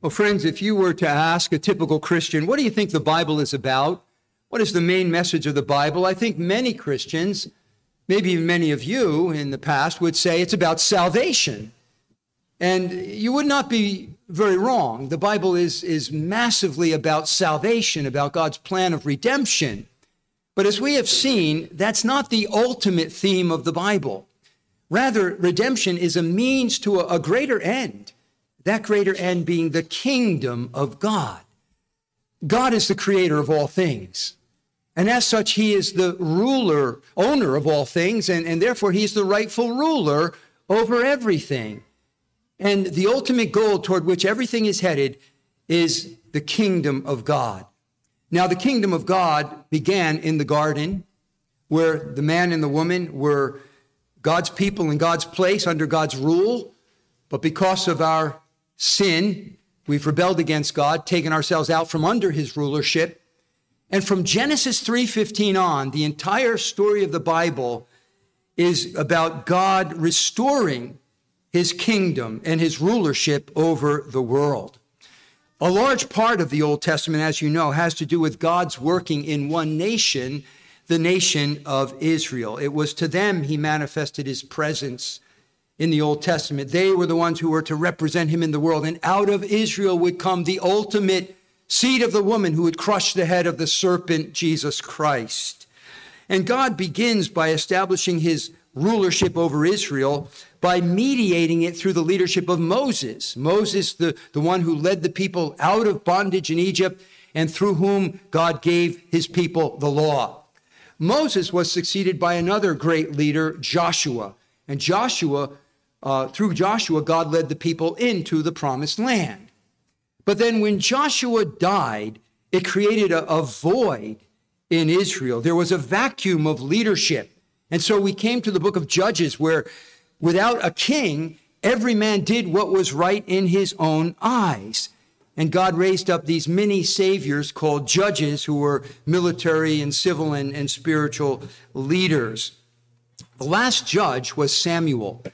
Well, friends, if you were to ask a typical Christian, what do you think the Bible is about? What is the main message of the Bible? I think many Christians, maybe even many of you in the past, would say it's about salvation. And you would not be very wrong. The Bible is, is massively about salvation, about God's plan of redemption. But as we have seen, that's not the ultimate theme of the Bible. Rather, redemption is a means to a, a greater end that greater end being the kingdom of God. God is the creator of all things. And as such, he is the ruler, owner of all things, and, and therefore he's the rightful ruler over everything. And the ultimate goal toward which everything is headed is the kingdom of God. Now, the kingdom of God began in the garden, where the man and the woman were God's people in God's place under God's rule. But because of our sin. We've rebelled against God, taken ourselves out from under his rulership. And from Genesis 3:15 on, the entire story of the Bible is about God restoring his kingdom and his rulership over the world. A large part of the Old Testament, as you know, has to do with God's working in one nation, the nation of Israel. It was to them he manifested his presence in the Old Testament. They were the ones who were to represent him in the world. And out of Israel would come the ultimate seed of the woman who would crush the head of the serpent, Jesus Christ. And God begins by establishing his rulership over Israel by mediating it through the leadership of Moses. Moses, the, the one who led the people out of bondage in Egypt and through whom God gave his people the law. Moses was succeeded by another great leader, Joshua. And Joshua uh, through Joshua, God led the people into the promised land. But then when Joshua died, it created a, a void in Israel. There was a vacuum of leadership. And so we came to the book of Judges where without a king, every man did what was right in his own eyes. And God raised up these many saviors called judges who were military and civil and, and spiritual leaders. The last judge was Samuel.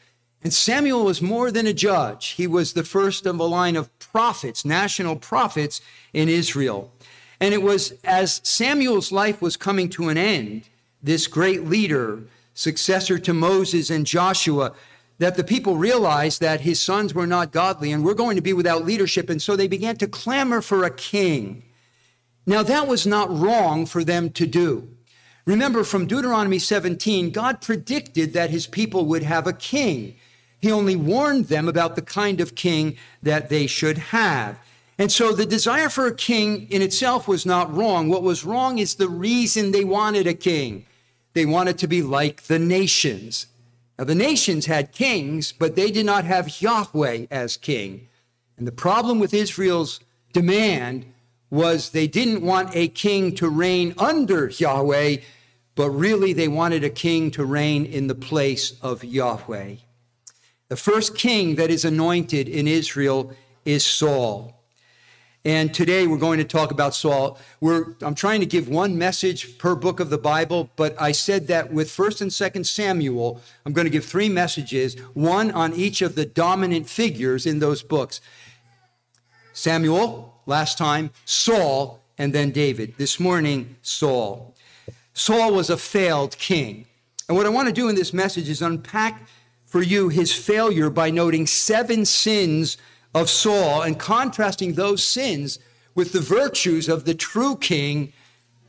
And Samuel was more than a judge. He was the first of a line of prophets, national prophets in Israel. And it was as Samuel's life was coming to an end, this great leader, successor to Moses and Joshua, that the people realized that his sons were not godly and were going to be without leadership. And so they began to clamor for a king. Now, that was not wrong for them to do. Remember from Deuteronomy 17, God predicted that his people would have a king. He only warned them about the kind of king that they should have. And so the desire for a king in itself was not wrong. What was wrong is the reason they wanted a king. They wanted to be like the nations. Now, the nations had kings, but they did not have Yahweh as king. And the problem with Israel's demand was they didn't want a king to reign under Yahweh, but really they wanted a king to reign in the place of Yahweh. The first king that is anointed in Israel is Saul. And today we're going to talk about Saul. We're, I'm trying to give one message per book of the Bible, but I said that with 1st and 2nd Samuel, I'm going to give three messages, one on each of the dominant figures in those books. Samuel, last time, Saul, and then David. This morning, Saul. Saul was a failed king. And what I want to do in this message is unpack for you his failure by noting seven sins of Saul and contrasting those sins with the virtues of the true king,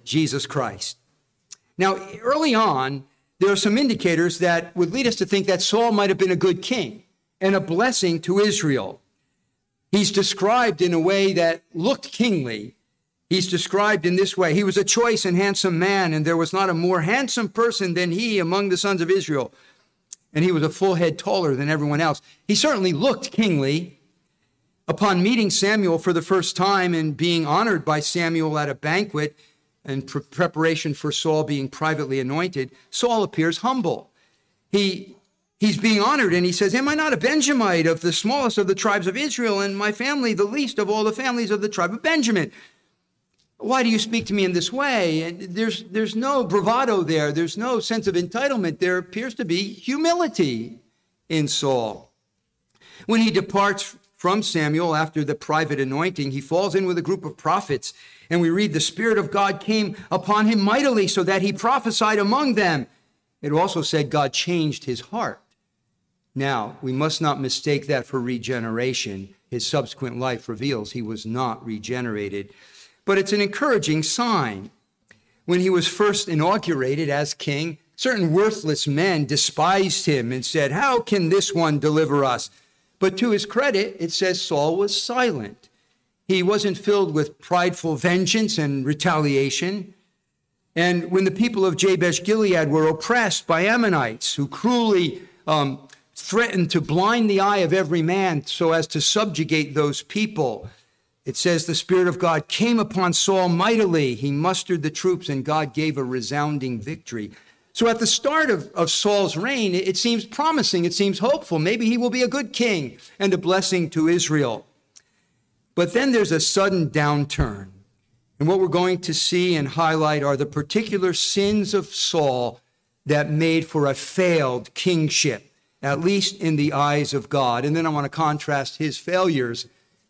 Jesus Christ. Now, early on, there are some indicators that would lead us to think that Saul might have been a good king and a blessing to Israel. He's described in a way that looked kingly. He's described in this way He was a choice and handsome man, and there was not a more handsome person than he among the sons of Israel and he was a full head taller than everyone else. He certainly looked kingly. Upon meeting Samuel for the first time and being honored by Samuel at a banquet in pre- preparation for Saul being privately anointed, Saul appears humble. He he's being honored and he says, Am I not a Benjamite of the smallest of the tribes of Israel, and my family the least of all the families of the tribe of Benjamin? Why do you speak to me in this way? And there's, there's no bravado there. There's no sense of entitlement. There appears to be humility in Saul. When he departs from Samuel after the private anointing, he falls in with a group of prophets. And we read, The Spirit of God came upon him mightily so that he prophesied among them. It also said God changed his heart. Now, we must not mistake that for regeneration. His subsequent life reveals he was not regenerated. But it's an encouraging sign. When he was first inaugurated as king, certain worthless men despised him and said, How can this one deliver us? But to his credit, it says Saul was silent. He wasn't filled with prideful vengeance and retaliation. And when the people of Jabesh Gilead were oppressed by Ammonites who cruelly um, threatened to blind the eye of every man so as to subjugate those people, it says the Spirit of God came upon Saul mightily. He mustered the troops and God gave a resounding victory. So at the start of, of Saul's reign, it seems promising, it seems hopeful. Maybe he will be a good king and a blessing to Israel. But then there's a sudden downturn. And what we're going to see and highlight are the particular sins of Saul that made for a failed kingship, at least in the eyes of God. And then I want to contrast his failures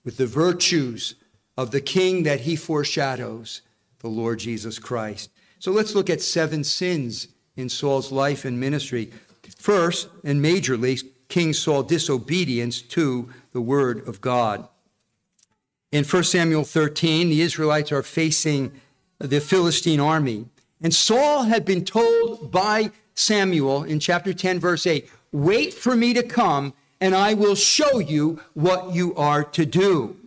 with the virtues of the king that he foreshadows, the Lord Jesus Christ. So let's look at seven sins in Saul's life and ministry. First, and majorly, King Saul disobedience to the word of God. In 1 Samuel 13, the Israelites are facing the Philistine army. And Saul had been told by Samuel in chapter 10, verse 8, Wait for me to come, and I will show you what you are to do.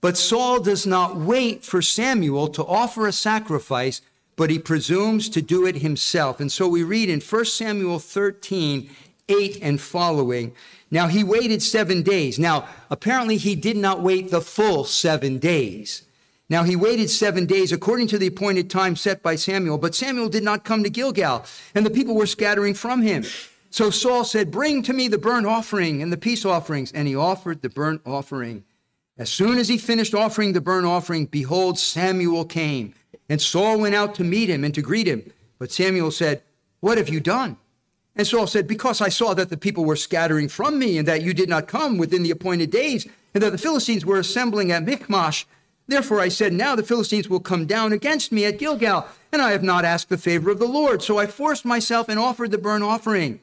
But Saul does not wait for Samuel to offer a sacrifice but he presumes to do it himself. And so we read in 1 Samuel 13, 8 and following. Now he waited seven days. Now, apparently he did not wait the full seven days. Now he waited seven days according to the appointed time set by Samuel, but Samuel did not come to Gilgal, and the people were scattering from him. So Saul said, Bring to me the burnt offering and the peace offerings. And he offered the burnt offering. As soon as he finished offering the burnt offering, behold, Samuel came. And Saul went out to meet him and to greet him. But Samuel said, What have you done? And Saul said, Because I saw that the people were scattering from me, and that you did not come within the appointed days, and that the Philistines were assembling at Michmash. Therefore I said, Now the Philistines will come down against me at Gilgal, and I have not asked the favor of the Lord. So I forced myself and offered the burnt offering.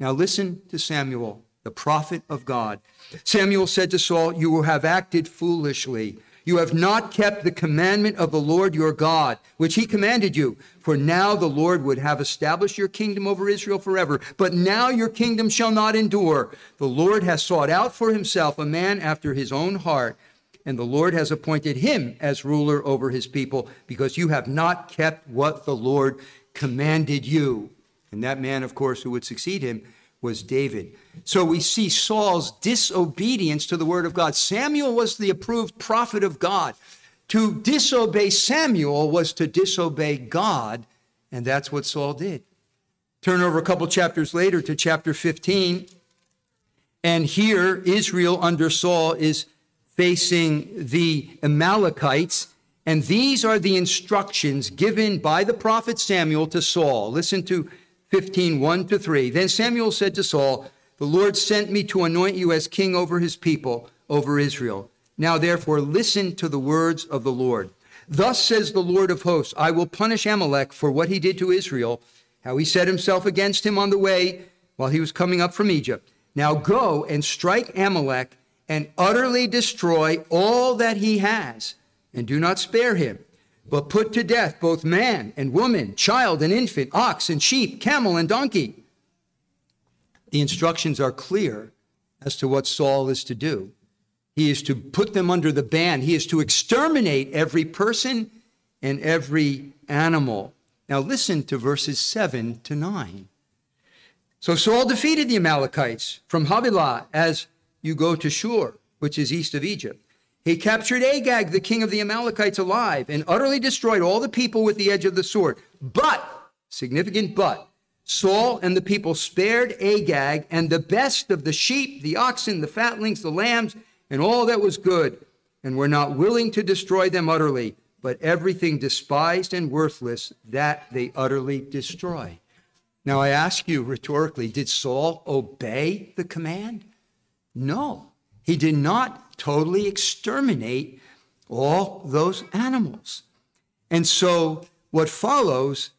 Now listen to Samuel, the prophet of God. Samuel said to Saul, You have acted foolishly. You have not kept the commandment of the Lord your God, which he commanded you. For now the Lord would have established your kingdom over Israel forever. But now your kingdom shall not endure. The Lord has sought out for himself a man after his own heart, and the Lord has appointed him as ruler over his people, because you have not kept what the Lord commanded you. And that man, of course, who would succeed him was David. So we see Saul's disobedience to the word of God. Samuel was the approved prophet of God. To disobey Samuel was to disobey God, and that's what Saul did. Turn over a couple chapters later to chapter 15, and here Israel under Saul is facing the Amalekites, and these are the instructions given by the prophet Samuel to Saul. Listen to 15, 1 to 3. Then Samuel said to Saul, The Lord sent me to anoint you as king over his people, over Israel. Now therefore listen to the words of the Lord. Thus says the Lord of hosts, I will punish Amalek for what he did to Israel, how he set himself against him on the way while he was coming up from Egypt. Now go and strike Amalek and utterly destroy all that he has, and do not spare him but put to death both man and woman, child and infant, ox and sheep, camel and donkey. The instructions are clear as to what Saul is to do. He is to put them under the ban, he is to exterminate every person and every animal. Now, listen to verses 7 to 9. So Saul defeated the Amalekites from Havilah as you go to Shur, which is east of Egypt. He captured Agag, the king of the Amalekites, alive and utterly destroyed all the people with the edge of the sword. But, significant but, Saul and the people spared Agag and the best of the sheep, the oxen, the fatlings, the lambs, and all that was good, and were not willing to destroy them utterly, but everything despised and worthless that they utterly destroy. Now I ask you rhetorically, did Saul obey the command? No. He did not totally exterminate all those animals. And so what follows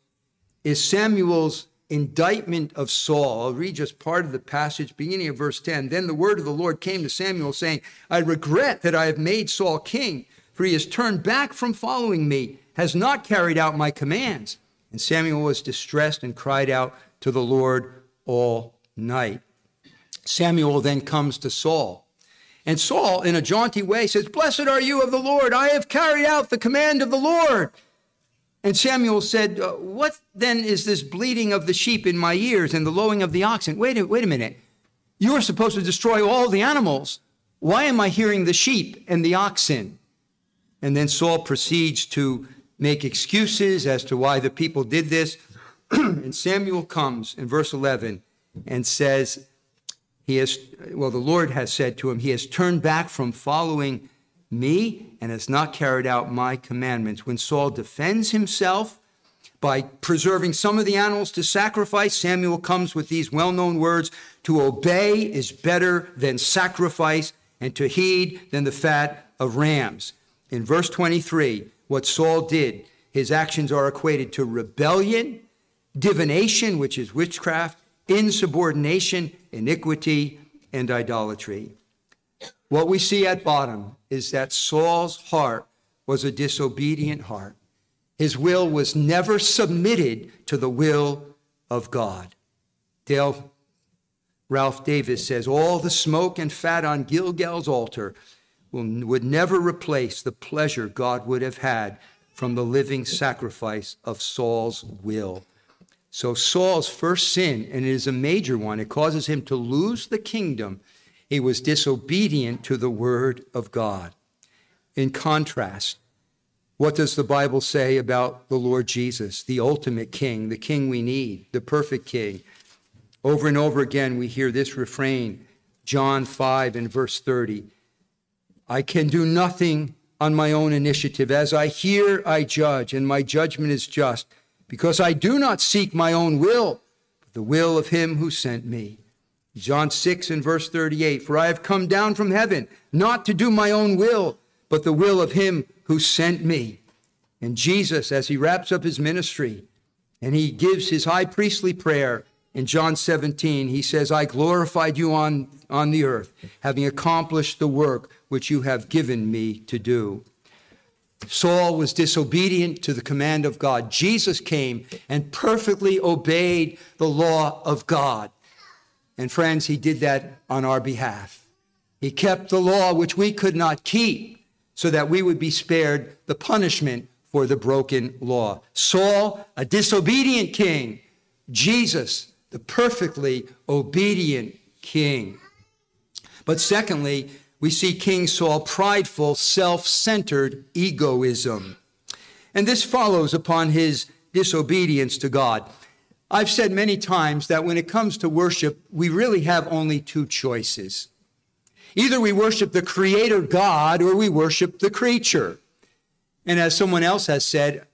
is Samuel's indictment of Saul. I'll read just part of the passage, beginning of verse 10. Then the word of the Lord came to Samuel, saying, I regret that I have made Saul king, for he has turned back from following me, has not carried out my commands. And Samuel was distressed and cried out to the Lord all night. Samuel then comes to Saul. And Saul, in a jaunty way, says, Blessed are you of the Lord. I have carried out the command of the Lord. And Samuel said, uh, What then is this bleating of the sheep in my ears and the lowing of the oxen? Wait a, wait a minute. You are supposed to destroy all the animals. Why am I hearing the sheep and the oxen? And then Saul proceeds to make excuses as to why the people did this. and Samuel comes in verse 11 and says, He has, well, the Lord has said to him, He has turned back from following me and has not carried out my commandments. When Saul defends himself by preserving some of the animals to sacrifice, Samuel comes with these well known words To obey is better than sacrifice, and to heed than the fat of rams. In verse 23, what Saul did, his actions are equated to rebellion, divination, which is witchcraft, insubordination, iniquity, and idolatry. What we see at bottom is that Saul's heart was a disobedient heart. His will was never submitted to the will of God. Dale Ralph Davis says all the smoke and fat on Gilgal's altar will, would never replace the pleasure God would have had from the living sacrifice of Saul's will. So, Saul's first sin, and it is a major one, it causes him to lose the kingdom he was disobedient to the word of God. In contrast, what does the Bible say about the Lord Jesus, the ultimate king, the king we need, the perfect king? Over and over again, we hear this refrain, John 5 and verse 30. I can do nothing on my own initiative. As I hear, I judge, and my judgment is just, because I do not seek my own will, but the will of him who sent me. John 6 and verse 38 For I have come down from heaven, not to do my own will, but the will of him who sent me. And Jesus, as he wraps up his ministry and he gives his high priestly prayer in John 17, he says, I glorified you on, on the earth, having accomplished the work which you have given me to do. Saul was disobedient to the command of God. Jesus came and perfectly obeyed the law of God. And friends, he did that on our behalf. He kept the law which we could not keep so that we would be spared the punishment for the broken law. Saul, a disobedient king. Jesus, the perfectly obedient king. But secondly, we see King Saul prideful, self centered egoism. And this follows upon his disobedience to God. I've said many times that when it comes to worship, we really have only two choices. Either we worship the creator God or we worship the creature. And as someone else has said,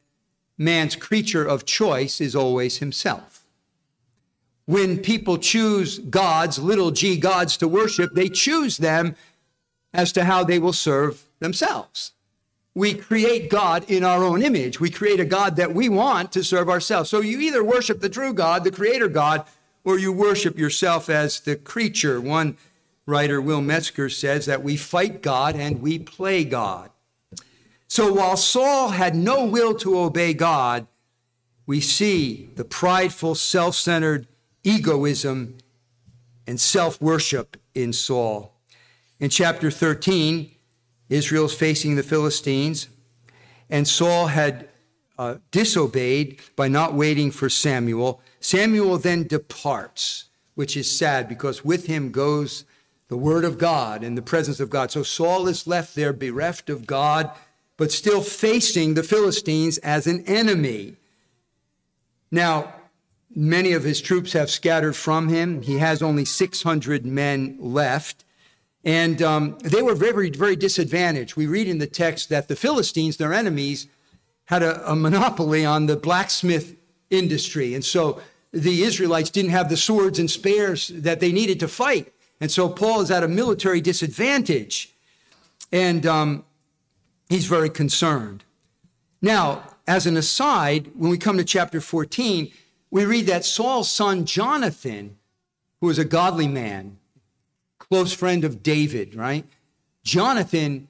man's creature of choice is always himself. When people choose gods, little g gods to worship, they choose them as to how they will serve themselves we create God in our own image. We create a God that we want to serve ourselves. So you either worship the true God, the creator God, or you worship yourself as the creature. One writer, Will Metzger, says that we fight God and we play God. So while Saul had no will to obey God, we see the prideful, self centered egoism and self worship in Saul. In chapter 13, Israel's facing the Philistines, and Saul had uh, disobeyed by not waiting for Samuel. Samuel then departs, which is sad because with him goes the word of God and the presence of God. So Saul is left there bereft of God, but still facing the Philistines as an enemy. Now, many of his troops have scattered from him. He has only 600 men left. And um, they were very, very disadvantaged. We read in the text that the Philistines, their enemies, had a, a monopoly on the blacksmith industry. And so the Israelites didn't have the swords and spears that they needed to fight. And so Paul is at a military disadvantage. And um, he's very concerned. Now, as an aside, when we come to chapter 14, we read that Saul's son Jonathan, who was a godly man, close friend of David, right? Jonathan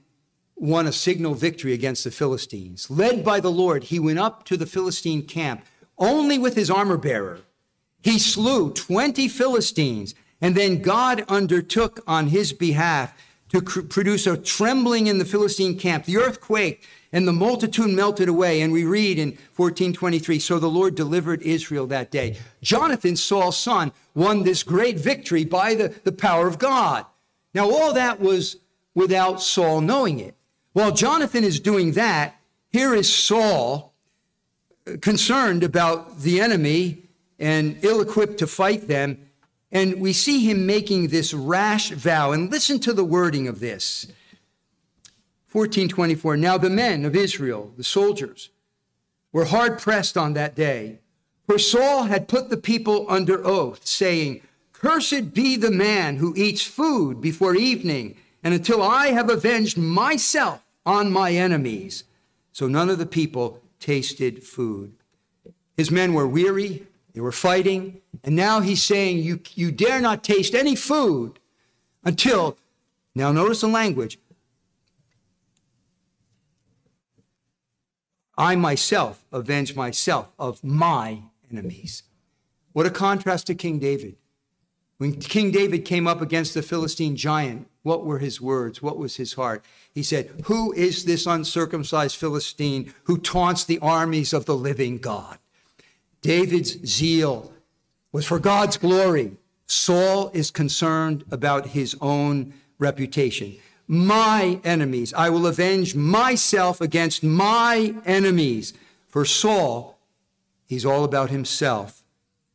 won a signal victory against the Philistines. Led by the Lord, he went up to the Philistine camp only with his armor bearer. He slew 20 Philistines, and then God undertook on his behalf to cr- produce a trembling in the Philistine camp. The earthquake and the multitude melted away. And we read in 1423 So the Lord delivered Israel that day. Jonathan, Saul's son, won this great victory by the, the power of God. Now, all that was without Saul knowing it. While Jonathan is doing that, here is Saul uh, concerned about the enemy and ill equipped to fight them. And we see him making this rash vow. And listen to the wording of this 1424. Now the men of Israel, the soldiers, were hard pressed on that day, for Saul had put the people under oath, saying, Cursed be the man who eats food before evening, and until I have avenged myself on my enemies. So none of the people tasted food. His men were weary, they were fighting, and now he's saying, You, you dare not taste any food until, now notice the language, I myself avenge myself of my enemies. What a contrast to King David. When King David came up against the Philistine giant, what were his words? What was his heart? He said, Who is this uncircumcised Philistine who taunts the armies of the living God? David's zeal was for God's glory. Saul is concerned about his own reputation. My enemies, I will avenge myself against my enemies. For Saul, he's all about himself.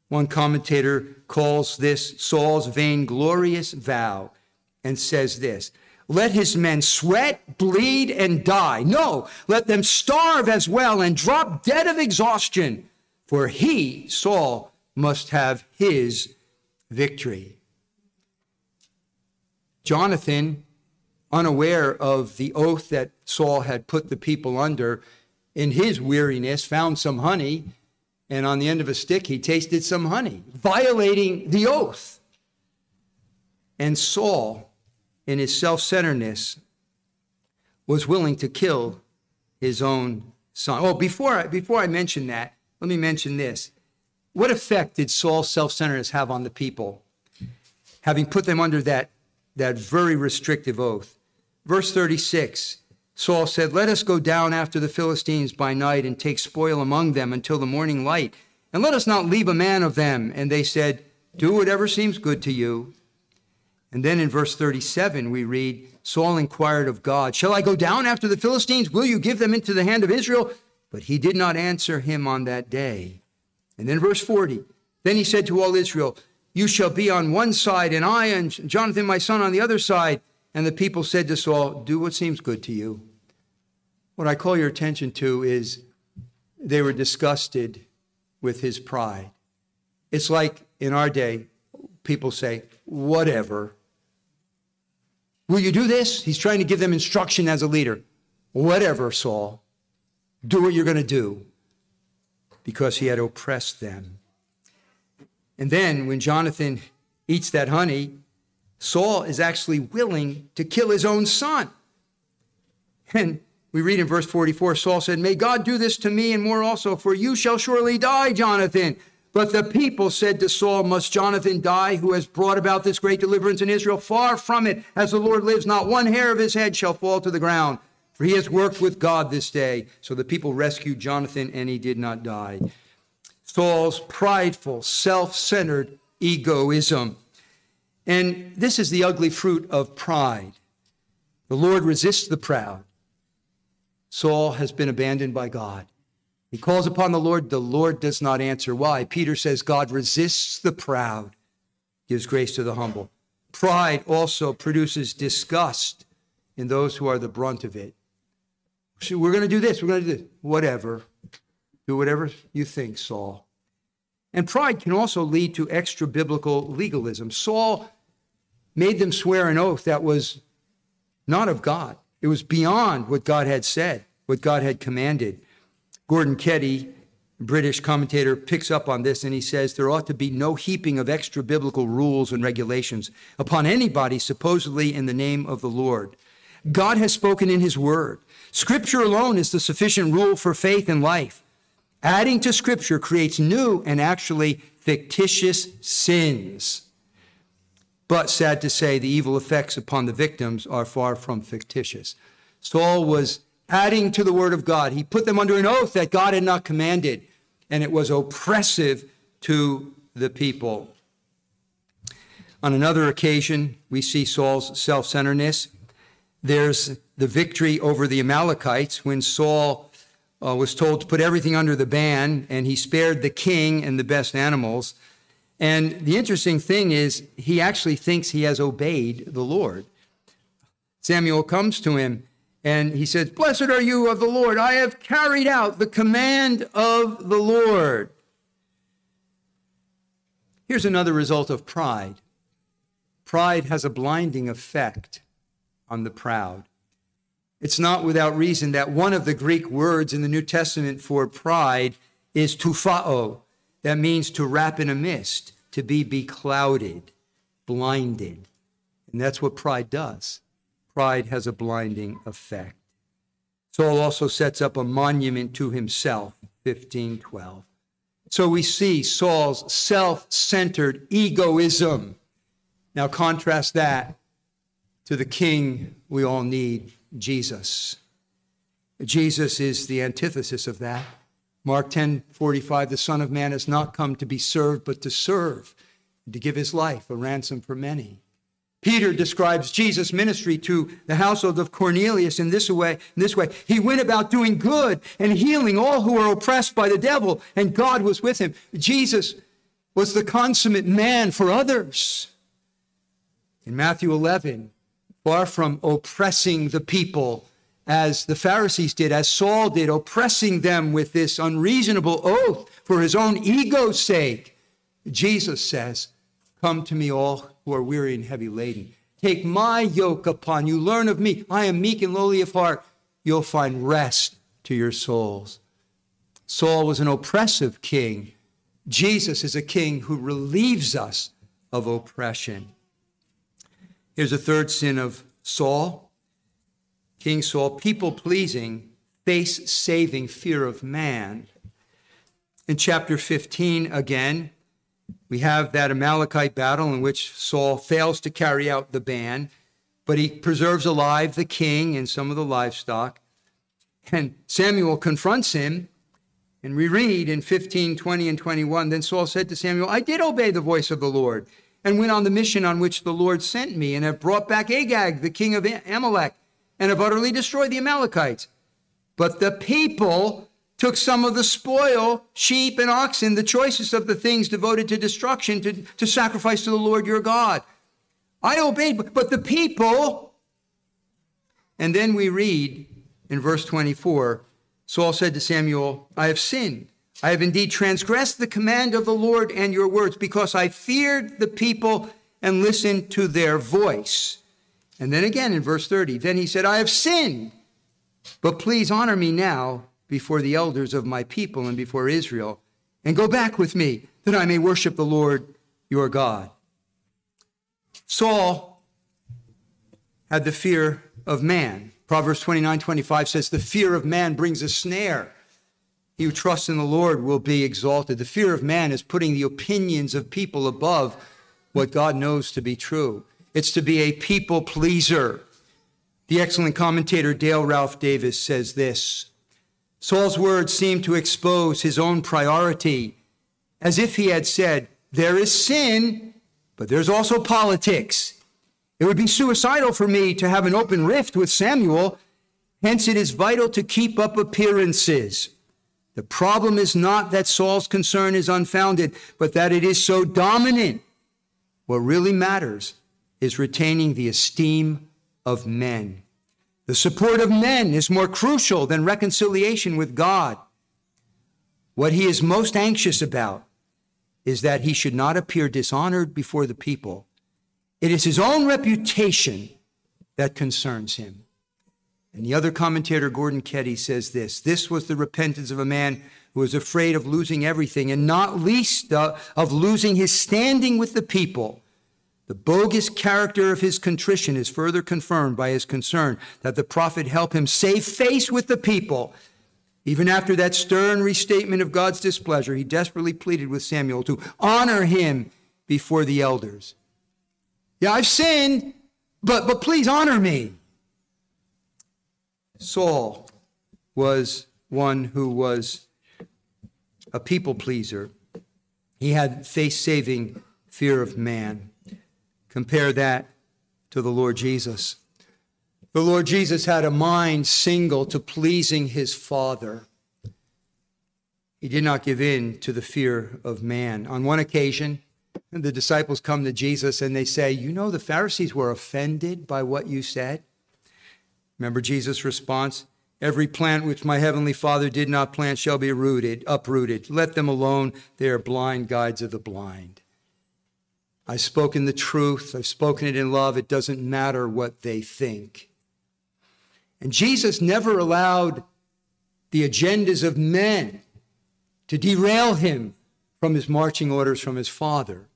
One commentator calls this Saul's vainglorious vow and says this Let his men sweat, bleed, and die. No, let them starve as well and drop dead of exhaustion for he, Saul, must have his victory. Jonathan, unaware of the oath that Saul had put the people under, in his weariness, found some honey, and on the end of a stick, he tasted some honey, violating the oath. And Saul, in his self centeredness, was willing to kill his own son. Oh, before I, before I mention that, let me mention this. What effect did Saul's self centeredness have on the people, having put them under that, that very restrictive oath? Verse 36 Saul said, Let us go down after the Philistines by night and take spoil among them until the morning light, and let us not leave a man of them. And they said, Do whatever seems good to you. And then in verse 37, we read, Saul inquired of God, Shall I go down after the Philistines? Will you give them into the hand of Israel? But he did not answer him on that day. And then verse 40 Then he said to all Israel, You shall be on one side, and I and Jonathan my son on the other side. And the people said to Saul, Do what seems good to you. What I call your attention to is they were disgusted with his pride. It's like in our day, people say, Whatever. Will you do this? He's trying to give them instruction as a leader. Whatever, Saul do what you're going to do because he had oppressed them. And then when Jonathan eats that honey, Saul is actually willing to kill his own son. And we read in verse 44 Saul said, May God do this to me and more also, for you shall surely die, Jonathan. But the people said to Saul, Must Jonathan die, who has brought about this great deliverance in Israel? Far from it, as the Lord lives, not one hair of his head shall fall to the ground. For he has worked with God this day. So the people rescued Jonathan, and he did not die. Saul's prideful, self centered egoism. And this is the ugly fruit of pride. The Lord resists the proud. Saul has been abandoned by God. He calls upon the Lord, the Lord does not answer. Why? Peter says God resists the proud, gives grace to the humble. Pride also produces disgust in those who are the brunt of it we're going to do this, we're going to do this. Whatever. Do whatever you think, Saul. And pride can also lead to extra biblical legalism. Saul made them swear an oath that was not of God. It was beyond what God had said, what God had commanded. Gordon Keddie, British commentator, picks up on this and he says there ought to be no heaping of extra biblical rules and regulations upon anybody supposedly in the name of the Lord. God has spoken in his word. Scripture alone is the sufficient rule for faith and life. Adding to Scripture creates new and actually fictitious sins. But sad to say, the evil effects upon the victims are far from fictitious. Saul was adding to the word of God. He put them under an oath that God had not commanded, and it was oppressive to the people. On another occasion, we see Saul's self centeredness. There's the victory over the Amalekites when Saul uh, was told to put everything under the ban, and he spared the king and the best animals. And the interesting thing is, he actually thinks he has obeyed the Lord. Samuel comes to him and he says, Blessed are you of the Lord. I have carried out the command of the Lord. Here's another result of pride pride has a blinding effect on the proud. It's not without reason that one of the Greek words in the New Testament for pride is tufao. That means to wrap in a mist, to be beclouded, blinded. And that's what pride does. Pride has a blinding effect. Saul also sets up a monument to himself, 1512. So we see Saul's self centered egoism. Now contrast that to the king we all need, Jesus. Jesus is the antithesis of that. Mark 10 45, the Son of Man has not come to be served, but to serve, to give his life a ransom for many. Peter describes Jesus' ministry to the household of Cornelius in this way, in this way. He went about doing good and healing all who were oppressed by the devil, and God was with him. Jesus was the consummate man for others. In Matthew 11, far from oppressing the people as the Pharisees did, as Saul did, oppressing them with this unreasonable oath for his own ego's sake. Jesus says, Come to me, all who are weary and heavy laden. Take my yoke upon you. Learn of me. I am meek and lowly of heart. You'll find rest to your souls. Saul was an oppressive king. Jesus is a king who relieves us of oppression. Here's a third sin of Saul King Saul, people pleasing, face saving fear of man. In chapter 15, again, we have that Amalekite battle in which Saul fails to carry out the ban, but he preserves alive the king and some of the livestock. And Samuel confronts him, and we read in 15, 20, and 21 Then Saul said to Samuel, I did obey the voice of the Lord and went on the mission on which the Lord sent me, and have brought back Agag, the king of Amalek, and have utterly destroyed the Amalekites. But the people took some of the spoil, sheep and oxen, the choicest of the things devoted to destruction, to, to sacrifice to the Lord your God. I obeyed, but the people, and then we read in verse 24 Saul said to Samuel, I have sinned. I have indeed transgressed the command of the Lord and your words because I feared the people and listened to their voice. And then again in verse 30, then he said, I have sinned, but please honor me now before the elders of my people and before Israel, and go back with me that I may worship the Lord your God. Saul had the fear of man. Proverbs 29 25 says, The fear of man brings a snare. He who trusts in the Lord will be exalted. The fear of man is putting the opinions of people above what God knows to be true. It's to be a people pleaser. The excellent commentator Dale Ralph Davis says this Saul's words seem to expose his own priority, as if he had said, There is sin, but there's also politics. It would be suicidal for me to have an open rift with Samuel. Hence, it is vital to keep up appearances. The problem is not that Saul's concern is unfounded, but that it is so dominant. What really matters is retaining the esteem of men. The support of men is more crucial than reconciliation with God. What he is most anxious about is that he should not appear dishonored before the people It is his own reputation that concerns him. And the other commentator, Gordon Keddie, says this This was the repentance of a man who was afraid of losing everything, and not least uh, of losing his standing with the people. The bogus character of his contrition is further confirmed by his concern that the prophet help him save face with the people. Even after that stern restatement of God's displeasure, he desperately pleaded with Samuel to honor him before the elders. Yeah, I've sinned, but, but please honor me. Saul was one who was a people pleaser. He had face saving fear of man. Compare that to the Lord Jesus. The Lord Jesus had a mind single to pleasing his Father. He did not give in to the fear of man. On one occasion, the disciples come to Jesus and they say, You know, the Pharisees were offended by what you said. Remember Jesus' response? Every plant which my heavenly Father did not plant shall be rooted, uprooted. Let them alone. They are blind guides of the blind. I've spoken the truth. I've spoken it in love. It doesn't matter what they think. And Jesus never allowed the agendas of men to derail him from his marching orders from his Father.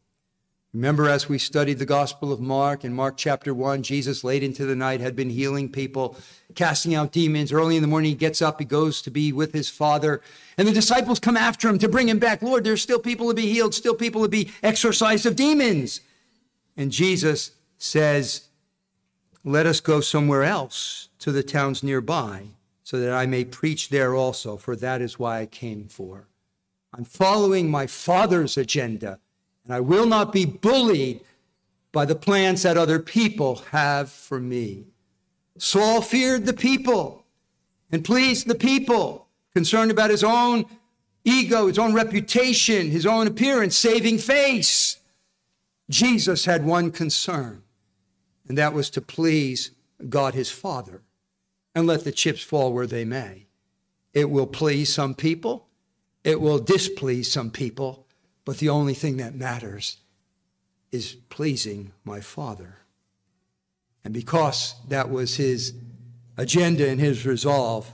Remember, as we studied the Gospel of Mark, in Mark chapter 1, Jesus late into the night had been healing people, casting out demons. Early in the morning, he gets up, he goes to be with his Father. And the disciples come after him to bring him back. Lord, there's still people to be healed, still people to be exorcised of demons. And Jesus says, Let us go somewhere else to the towns nearby, so that I may preach there also, for that is why I came for. I'm following my Father's agenda and I will not be bullied by the plans that other people have for me. Saul feared the people and pleased the people, concerned about his own ego, his own reputation, his own appearance, saving face. Jesus had one concern, and that was to please God his Father and let the chips fall where they may. It will please some people, it will displease some people, but the only thing that matters is pleasing my Father. And because that was his agenda and his resolve,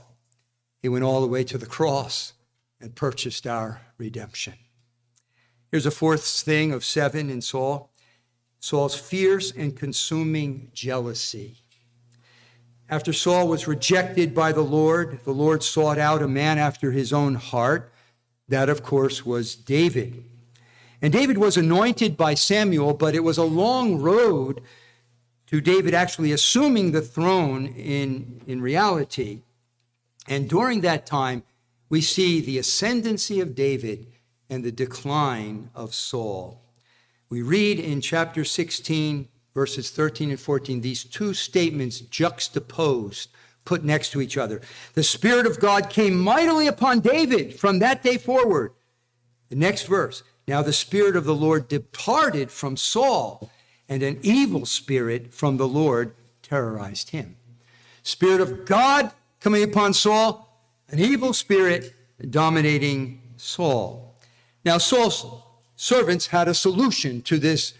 he went all the way to the cross and purchased our redemption. Here's a fourth thing of seven in Saul Saul's fierce and consuming jealousy. After Saul was rejected by the Lord, the Lord sought out a man after his own heart. That, of course, was David. And David was anointed by Samuel, but it was a long road to David actually assuming the throne in, in reality. And during that time, we see the ascendancy of David and the decline of Saul. We read in chapter 16, verses 13 and 14, these two statements juxtaposed, put next to each other. The Spirit of God came mightily upon David from that day forward. The next verse now the Spirit of the Lord departed from Saul, and an evil spirit from the Lord terrorized him. Spirit of God coming upon Saul, an evil spirit dominating Saul. Now, Saul's servants had a solution to this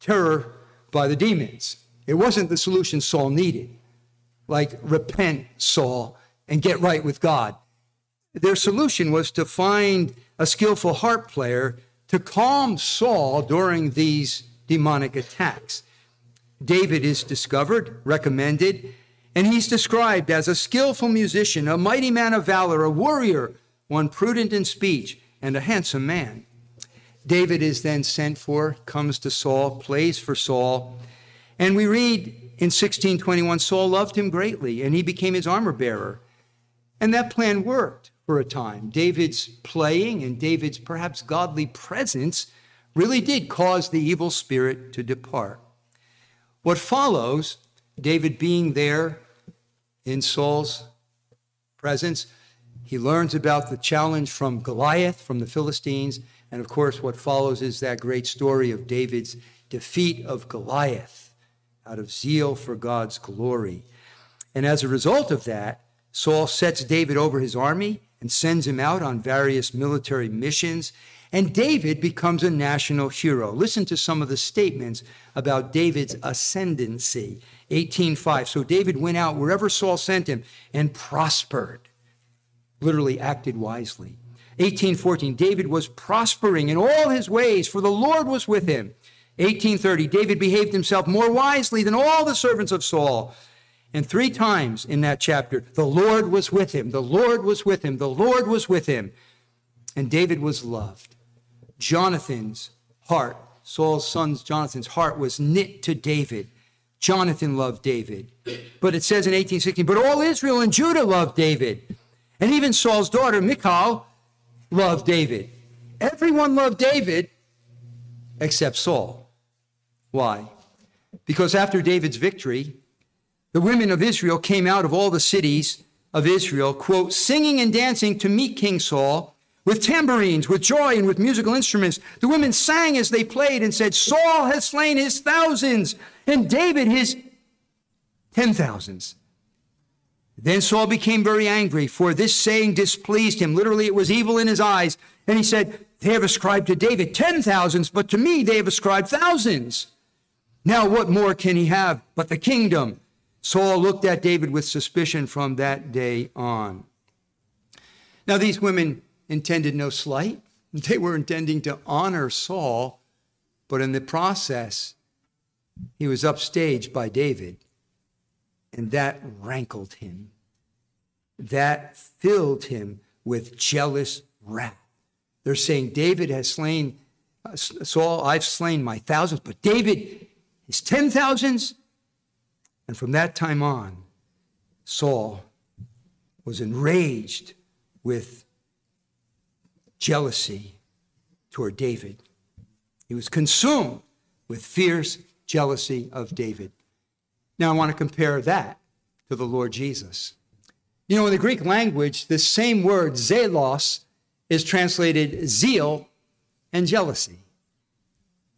terror by the demons. It wasn't the solution Saul needed, like repent, Saul, and get right with God. Their solution was to find a skillful harp player to calm Saul during these demonic attacks. David is discovered, recommended, and he's described as a skillful musician, a mighty man of valor, a warrior, one prudent in speech, and a handsome man. David is then sent for, comes to Saul, plays for Saul, and we read in 1621 Saul loved him greatly, and he became his armor bearer. And that plan worked for a time. David's playing and David's perhaps godly presence really did cause the evil spirit to depart. What follows, David being there in Saul's presence, he learns about the challenge from Goliath, from the Philistines, and of course, what follows is that great story of David's defeat of Goliath out of zeal for God's glory. And as a result of that, Saul sets David over his army and sends him out on various military missions. And David becomes a national hero. Listen to some of the statements about David's ascendancy. 18:5. So David went out wherever Saul sent him and prospered. Literally acted wisely. 18:14. David was prospering in all his ways, for the Lord was with him. 18:30. David behaved himself more wisely than all the servants of Saul. And three times in that chapter, the Lord was with him. The Lord was with him. The Lord was with him. And David was loved. Jonathan's heart, Saul's son Jonathan's heart was knit to David. Jonathan loved David. But it says in 1816, but all Israel and Judah loved David. And even Saul's daughter, Michal, loved David. Everyone loved David except Saul. Why? Because after David's victory, the women of Israel came out of all the cities of Israel, quote, singing and dancing to meet King Saul with tambourines, with joy, and with musical instruments. The women sang as they played and said, Saul has slain his thousands, and David his ten thousands. Then Saul became very angry, for this saying displeased him. Literally, it was evil in his eyes. And he said, They have ascribed to David ten thousands, but to me they have ascribed thousands. Now, what more can he have but the kingdom? Saul looked at David with suspicion from that day on. Now, these women intended no slight. They were intending to honor Saul, but in the process, he was upstaged by David, and that rankled him. That filled him with jealous wrath. They're saying, David has slain uh, Saul, I've slain my thousands, but David, his ten thousands, and from that time on, Saul was enraged with jealousy toward David. He was consumed with fierce jealousy of David. Now, I want to compare that to the Lord Jesus. You know, in the Greek language, this same word, zelos, is translated zeal and jealousy.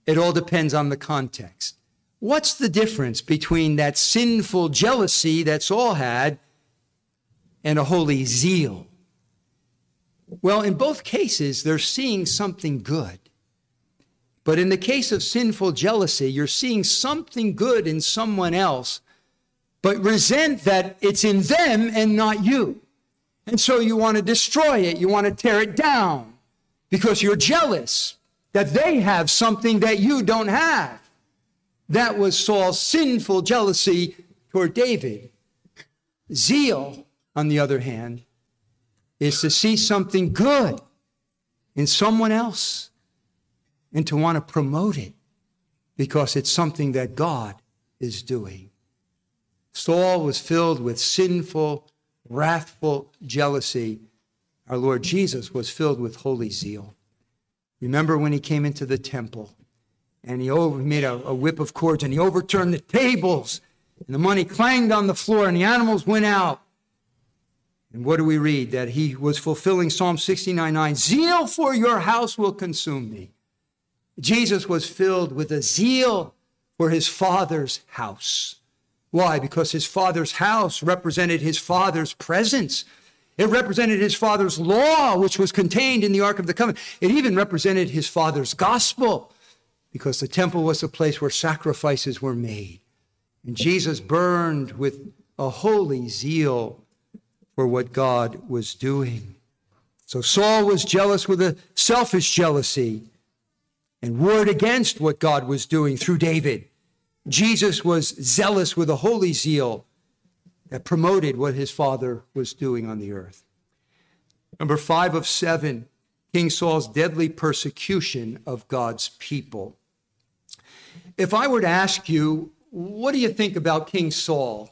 It all depends on the context. What's the difference between that sinful jealousy that Saul had and a holy zeal? Well, in both cases, they're seeing something good. But in the case of sinful jealousy, you're seeing something good in someone else, but resent that it's in them and not you. And so you want to destroy it, you want to tear it down because you're jealous that they have something that you don't have. That was Saul's sinful jealousy toward David. Zeal, on the other hand, is to see something good in someone else and to want to promote it because it's something that God is doing. Saul was filled with sinful, wrathful jealousy. Our Lord Jesus was filled with holy zeal. Remember when he came into the temple and he over, made a, a whip of cords and he overturned the tables and the money clanged on the floor and the animals went out. And what do we read? That he was fulfilling Psalm 69 9. Zeal for your house will consume me. Jesus was filled with a zeal for his father's house. Why? Because his father's house represented his father's presence. It represented his father's law, which was contained in the Ark of the Covenant. It even represented his father's gospel because the temple was a place where sacrifices were made. And Jesus burned with a holy zeal for what God was doing. So Saul was jealous with a selfish jealousy and warred against what God was doing through David. Jesus was zealous with a holy zeal that promoted what his father was doing on the earth. Number five of seven, King Saul's deadly persecution of God's people. If I were to ask you, what do you think about King Saul?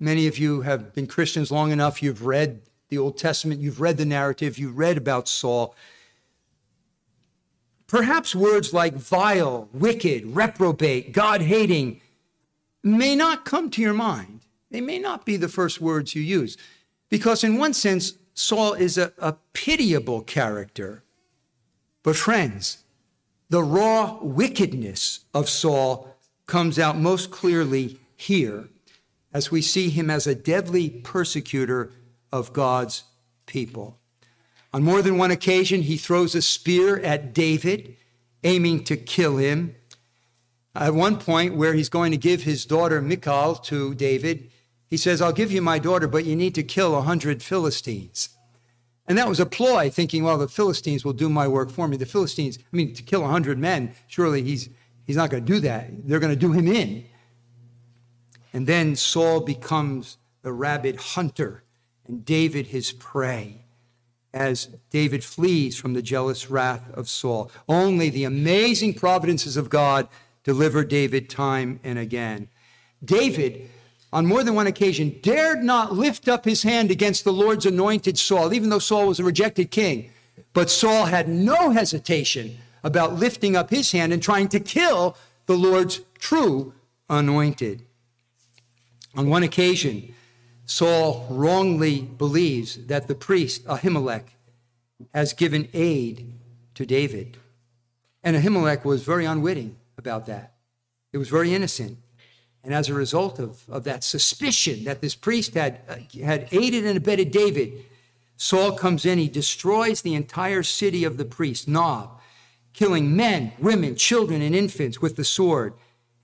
Many of you have been Christians long enough, you've read the Old Testament, you've read the narrative, you've read about Saul. Perhaps words like vile, wicked, reprobate, God hating may not come to your mind. They may not be the first words you use. Because, in one sense, Saul is a, a pitiable character. But, friends, the raw wickedness of Saul comes out most clearly here as we see him as a deadly persecutor of God's people. On more than one occasion, he throws a spear at David, aiming to kill him. At one point, where he's going to give his daughter Michal to David, he says, I'll give you my daughter, but you need to kill a hundred Philistines. And that was a ploy, thinking, well, the Philistines will do my work for me. The Philistines, I mean, to kill a hundred men, surely he's, he's not going to do that. They're going to do him in. And then Saul becomes the rabid hunter and David his prey as David flees from the jealous wrath of Saul. Only the amazing providences of God deliver David time and again. David on more than one occasion, dared not lift up his hand against the Lord's anointed Saul, even though Saul was a rejected king. But Saul had no hesitation about lifting up his hand and trying to kill the Lord's true anointed. On one occasion, Saul wrongly believes that the priest Ahimelech has given aid to David. And Ahimelech was very unwitting about that. It was very innocent. And as a result of, of that suspicion that this priest had, uh, had aided and abetted David, Saul comes in, he destroys the entire city of the priest, Nob, killing men, women, children, and infants with the sword.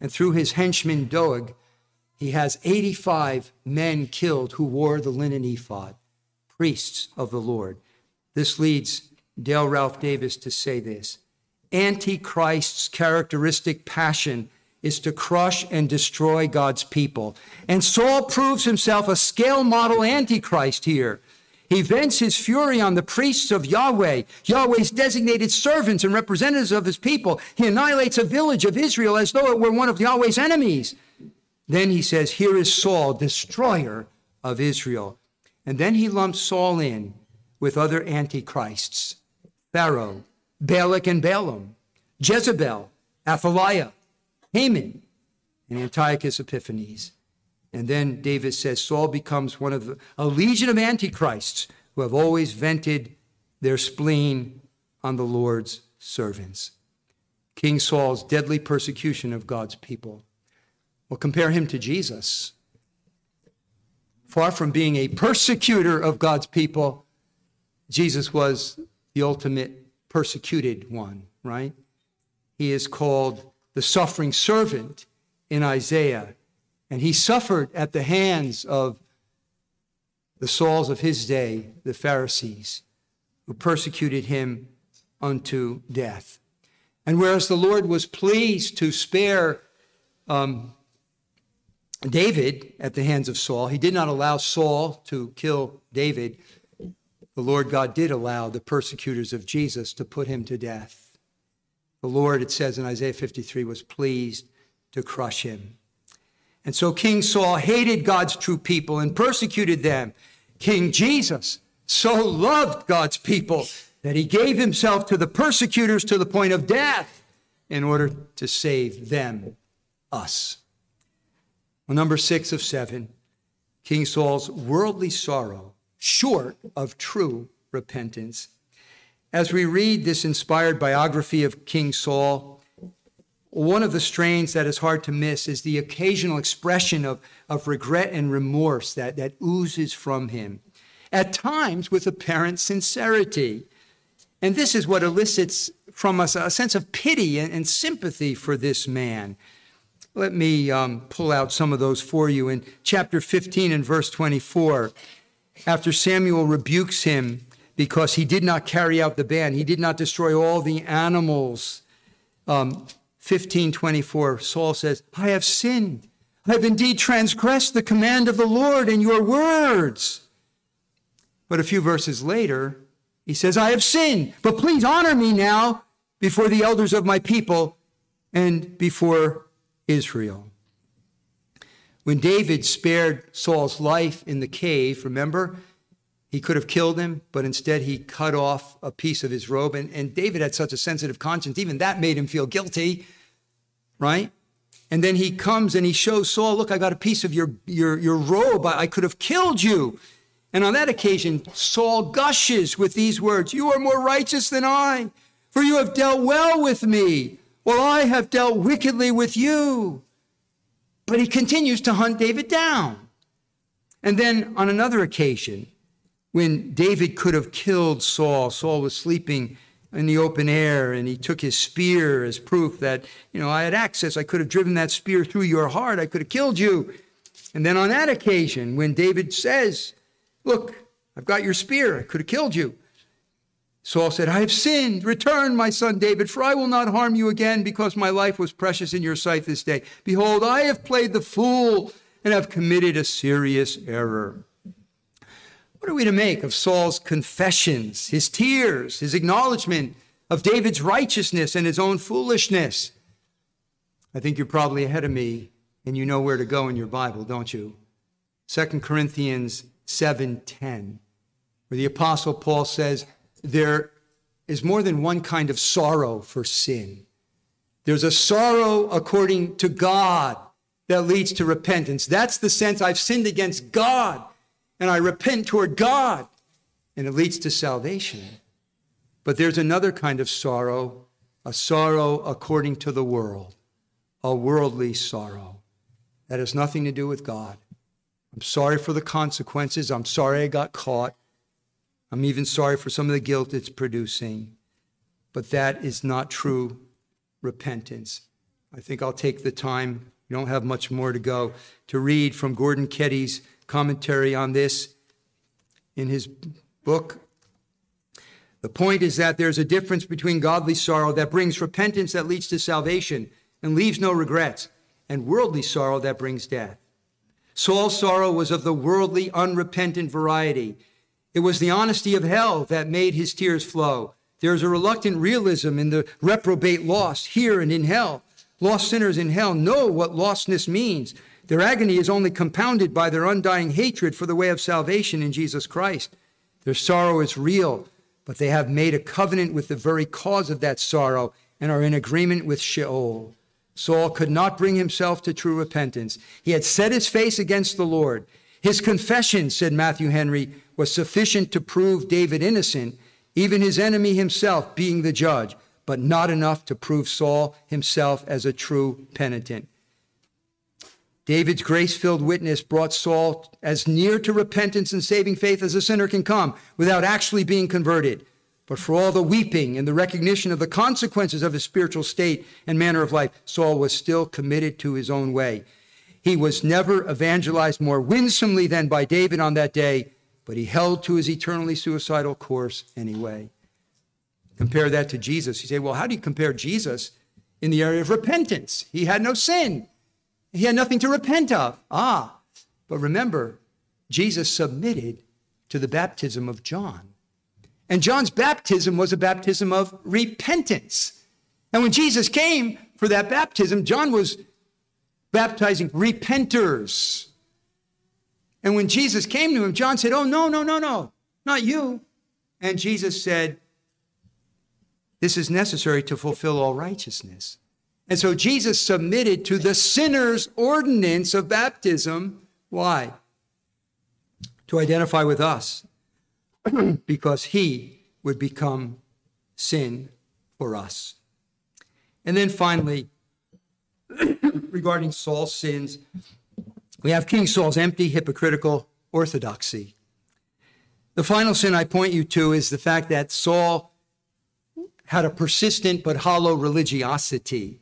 And through his henchman Doeg, he has 85 men killed who wore the linen ephod, priests of the Lord. This leads Dale Ralph Davis to say this Antichrist's characteristic passion is to crush and destroy God's people. And Saul proves himself a scale model antichrist here. He vents his fury on the priests of Yahweh, Yahweh's designated servants and representatives of his people. He annihilates a village of Israel as though it were one of Yahweh's enemies. Then he says, Here is Saul, destroyer of Israel. And then he lumps Saul in with other antichrists Pharaoh, Balak and Balaam, Jezebel, Athaliah, Haman and Antiochus Epiphanes. And then Davis says Saul becomes one of the, a legion of antichrists who have always vented their spleen on the Lord's servants. King Saul's deadly persecution of God's people. Well, compare him to Jesus. Far from being a persecutor of God's people, Jesus was the ultimate persecuted one, right? He is called the suffering servant in Isaiah. And he suffered at the hands of the Sauls of his day, the Pharisees, who persecuted him unto death. And whereas the Lord was pleased to spare um, David at the hands of Saul, he did not allow Saul to kill David. The Lord God did allow the persecutors of Jesus to put him to death. The Lord, it says in Isaiah 53, was pleased to crush him. And so King Saul hated God's true people and persecuted them. King Jesus so loved God's people that he gave himself to the persecutors to the point of death in order to save them, us. Well, number six of seven, King Saul's worldly sorrow, short of true repentance. As we read this inspired biography of King Saul, one of the strains that is hard to miss is the occasional expression of, of regret and remorse that, that oozes from him, at times with apparent sincerity. And this is what elicits from us a sense of pity and, and sympathy for this man. Let me um, pull out some of those for you. In chapter 15 and verse 24, after Samuel rebukes him because he did not carry out the ban. He did not destroy all the animals. Um, 1524, Saul says, I have sinned. I have indeed transgressed the command of the Lord and your words. But a few verses later, he says, I have sinned, but please honor me now before the elders of my people and before Israel. When David spared Saul's life in the cave, remember, he could have killed him, but instead he cut off a piece of his robe. And, and David had such a sensitive conscience, even that made him feel guilty, right? And then he comes and he shows Saul, Look, I got a piece of your, your, your robe. I, I could have killed you. And on that occasion, Saul gushes with these words You are more righteous than I, for you have dealt well with me, while I have dealt wickedly with you. But he continues to hunt David down. And then on another occasion, when David could have killed Saul. Saul was sleeping in the open air and he took his spear as proof that, you know, I had access. I could have driven that spear through your heart. I could have killed you. And then on that occasion, when David says, Look, I've got your spear, I could have killed you. Saul said, I have sinned. Return, my son David, for I will not harm you again because my life was precious in your sight this day. Behold, I have played the fool and have committed a serious error. What are we to make of Saul's confessions, his tears, his acknowledgement of David's righteousness and his own foolishness? I think you're probably ahead of me and you know where to go in your Bible, don't you? 2 Corinthians 7:10, where the apostle Paul says there is more than one kind of sorrow for sin. There's a sorrow according to God that leads to repentance. That's the sense I've sinned against God and I repent toward God, and it leads to salvation. But there's another kind of sorrow, a sorrow according to the world, a worldly sorrow that has nothing to do with God. I'm sorry for the consequences. I'm sorry I got caught. I'm even sorry for some of the guilt it's producing. But that is not true repentance. I think I'll take the time, we don't have much more to go, to read from Gordon Keddie's commentary on this in his book. The point is that there's a difference between godly sorrow that brings repentance that leads to salvation and leaves no regrets, and worldly sorrow that brings death. Saul's sorrow was of the worldly, unrepentant variety. It was the honesty of hell that made his tears flow. There's a reluctant realism in the reprobate lost here and in hell. Lost sinners in hell know what lostness means. Their agony is only compounded by their undying hatred for the way of salvation in Jesus Christ. Their sorrow is real, but they have made a covenant with the very cause of that sorrow and are in agreement with Sheol. Saul could not bring himself to true repentance. He had set his face against the Lord. His confession, said Matthew Henry, was sufficient to prove David innocent, even his enemy himself being the judge, but not enough to prove Saul himself as a true penitent. David's grace filled witness brought Saul as near to repentance and saving faith as a sinner can come without actually being converted. But for all the weeping and the recognition of the consequences of his spiritual state and manner of life, Saul was still committed to his own way. He was never evangelized more winsomely than by David on that day, but he held to his eternally suicidal course anyway. Compare that to Jesus. You say, well, how do you compare Jesus in the area of repentance? He had no sin. He had nothing to repent of. Ah, but remember, Jesus submitted to the baptism of John. And John's baptism was a baptism of repentance. And when Jesus came for that baptism, John was baptizing repenters. And when Jesus came to him, John said, Oh, no, no, no, no, not you. And Jesus said, This is necessary to fulfill all righteousness. And so Jesus submitted to the sinner's ordinance of baptism. Why? To identify with us, because he would become sin for us. And then finally, regarding Saul's sins, we have King Saul's empty, hypocritical orthodoxy. The final sin I point you to is the fact that Saul had a persistent but hollow religiosity.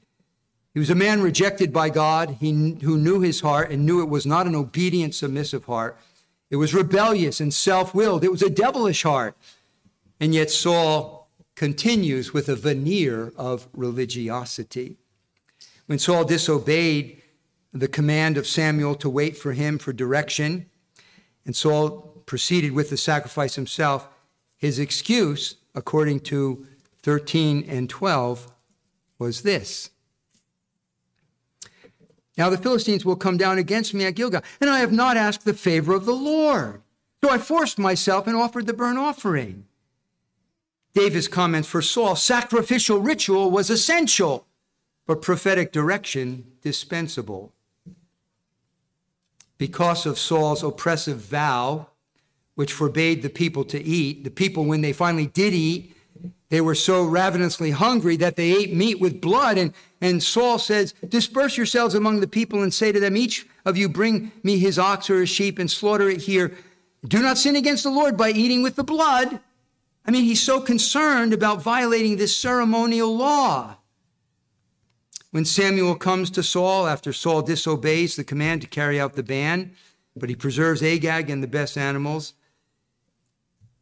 He was a man rejected by God he, who knew his heart and knew it was not an obedient, submissive heart. It was rebellious and self willed. It was a devilish heart. And yet Saul continues with a veneer of religiosity. When Saul disobeyed the command of Samuel to wait for him for direction, and Saul proceeded with the sacrifice himself, his excuse, according to 13 and 12, was this now the Philistines will come down against me at Gilgal, and I have not asked the favor of the Lord. So I forced myself and offered the burnt offering. Davis comments for Saul sacrificial ritual was essential, but prophetic direction dispensable. Because of Saul's oppressive vow, which forbade the people to eat, the people, when they finally did eat, they were so ravenously hungry that they ate meat with blood. And, and Saul says, Disperse yourselves among the people and say to them, Each of you bring me his ox or his sheep and slaughter it here. Do not sin against the Lord by eating with the blood. I mean, he's so concerned about violating this ceremonial law. When Samuel comes to Saul after Saul disobeys the command to carry out the ban, but he preserves Agag and the best animals,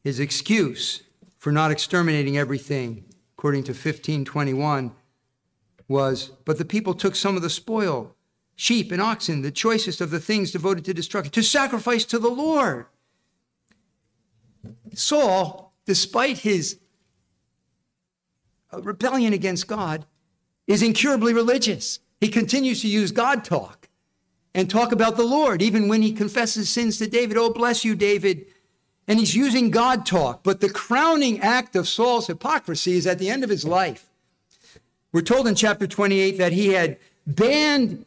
his excuse for not exterminating everything, according to 1521, was, But the people took some of the spoil, sheep and oxen, the choicest of the things devoted to destruction, to sacrifice to the Lord. Saul, despite his uh, rebellion against God, is incurably religious. He continues to use God talk and talk about the Lord, even when he confesses sins to David. Oh, bless you, David. And he's using God talk. But the crowning act of Saul's hypocrisy is at the end of his life. We're told in chapter 28 that he had banned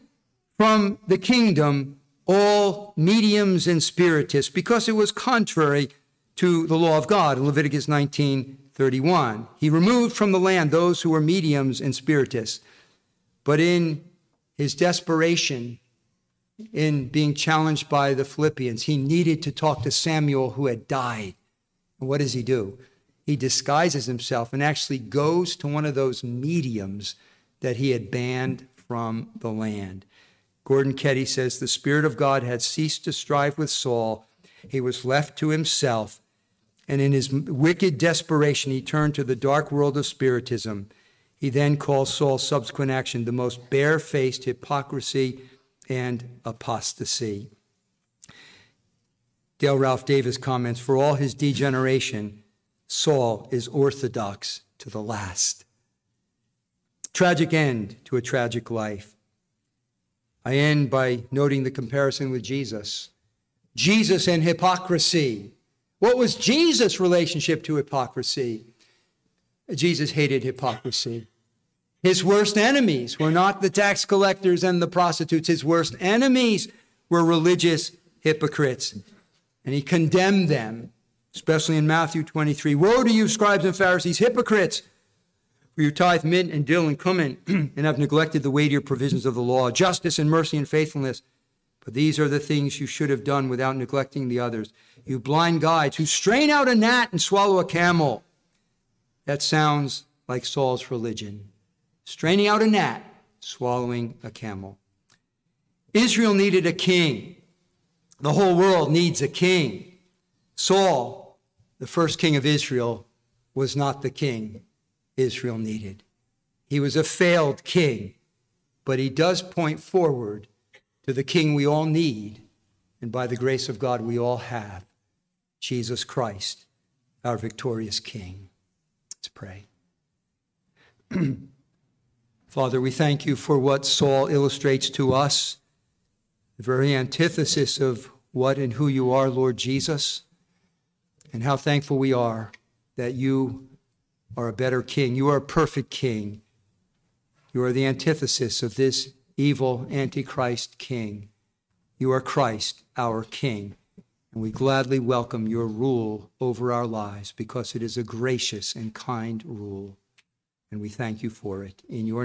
from the kingdom all mediums and spiritists because it was contrary to the law of God Leviticus 19 31. He removed from the land those who were mediums and spiritists. But in his desperation, in being challenged by the Philippians, he needed to talk to Samuel who had died. And what does he do? He disguises himself and actually goes to one of those mediums that he had banned from the land. Gordon Keddie says the Spirit of God had ceased to strive with Saul. He was left to himself and in his wicked desperation, he turned to the dark world of Spiritism. He then calls Saul's subsequent action the most barefaced hypocrisy and apostasy. Dale Ralph Davis comments For all his degeneration, Saul is orthodox to the last. Tragic end to a tragic life. I end by noting the comparison with Jesus. Jesus and hypocrisy what was Jesus' relationship to hypocrisy? Jesus hated hypocrisy. His worst enemies were not the tax collectors and the prostitutes. His worst enemies were religious hypocrites. And he condemned them, especially in Matthew 23. Woe to you, scribes and Pharisees, hypocrites! For you tithe mint and dill and cumin and have neglected the weightier provisions of the law, justice and mercy and faithfulness. But these are the things you should have done without neglecting the others you blind guides who strain out a gnat and swallow a camel. That sounds like Saul's religion. Straining out a gnat, swallowing a camel. Israel needed a king. The whole world needs a king. Saul, the first king of Israel, was not the king Israel needed. He was a failed king, but he does point forward to the king we all need, and by the grace of God, we all have. Jesus Christ, our victorious King. Let's pray. Father, we thank you for what Saul illustrates to us, the very antithesis of what and who you are, Lord Jesus, and how thankful we are that you are a better king. You are a perfect king. You are the antithesis of this evil antichrist king. You are Christ, our king. And we gladly welcome your rule over our lives because it is a gracious and kind rule. And we thank you for it. In your.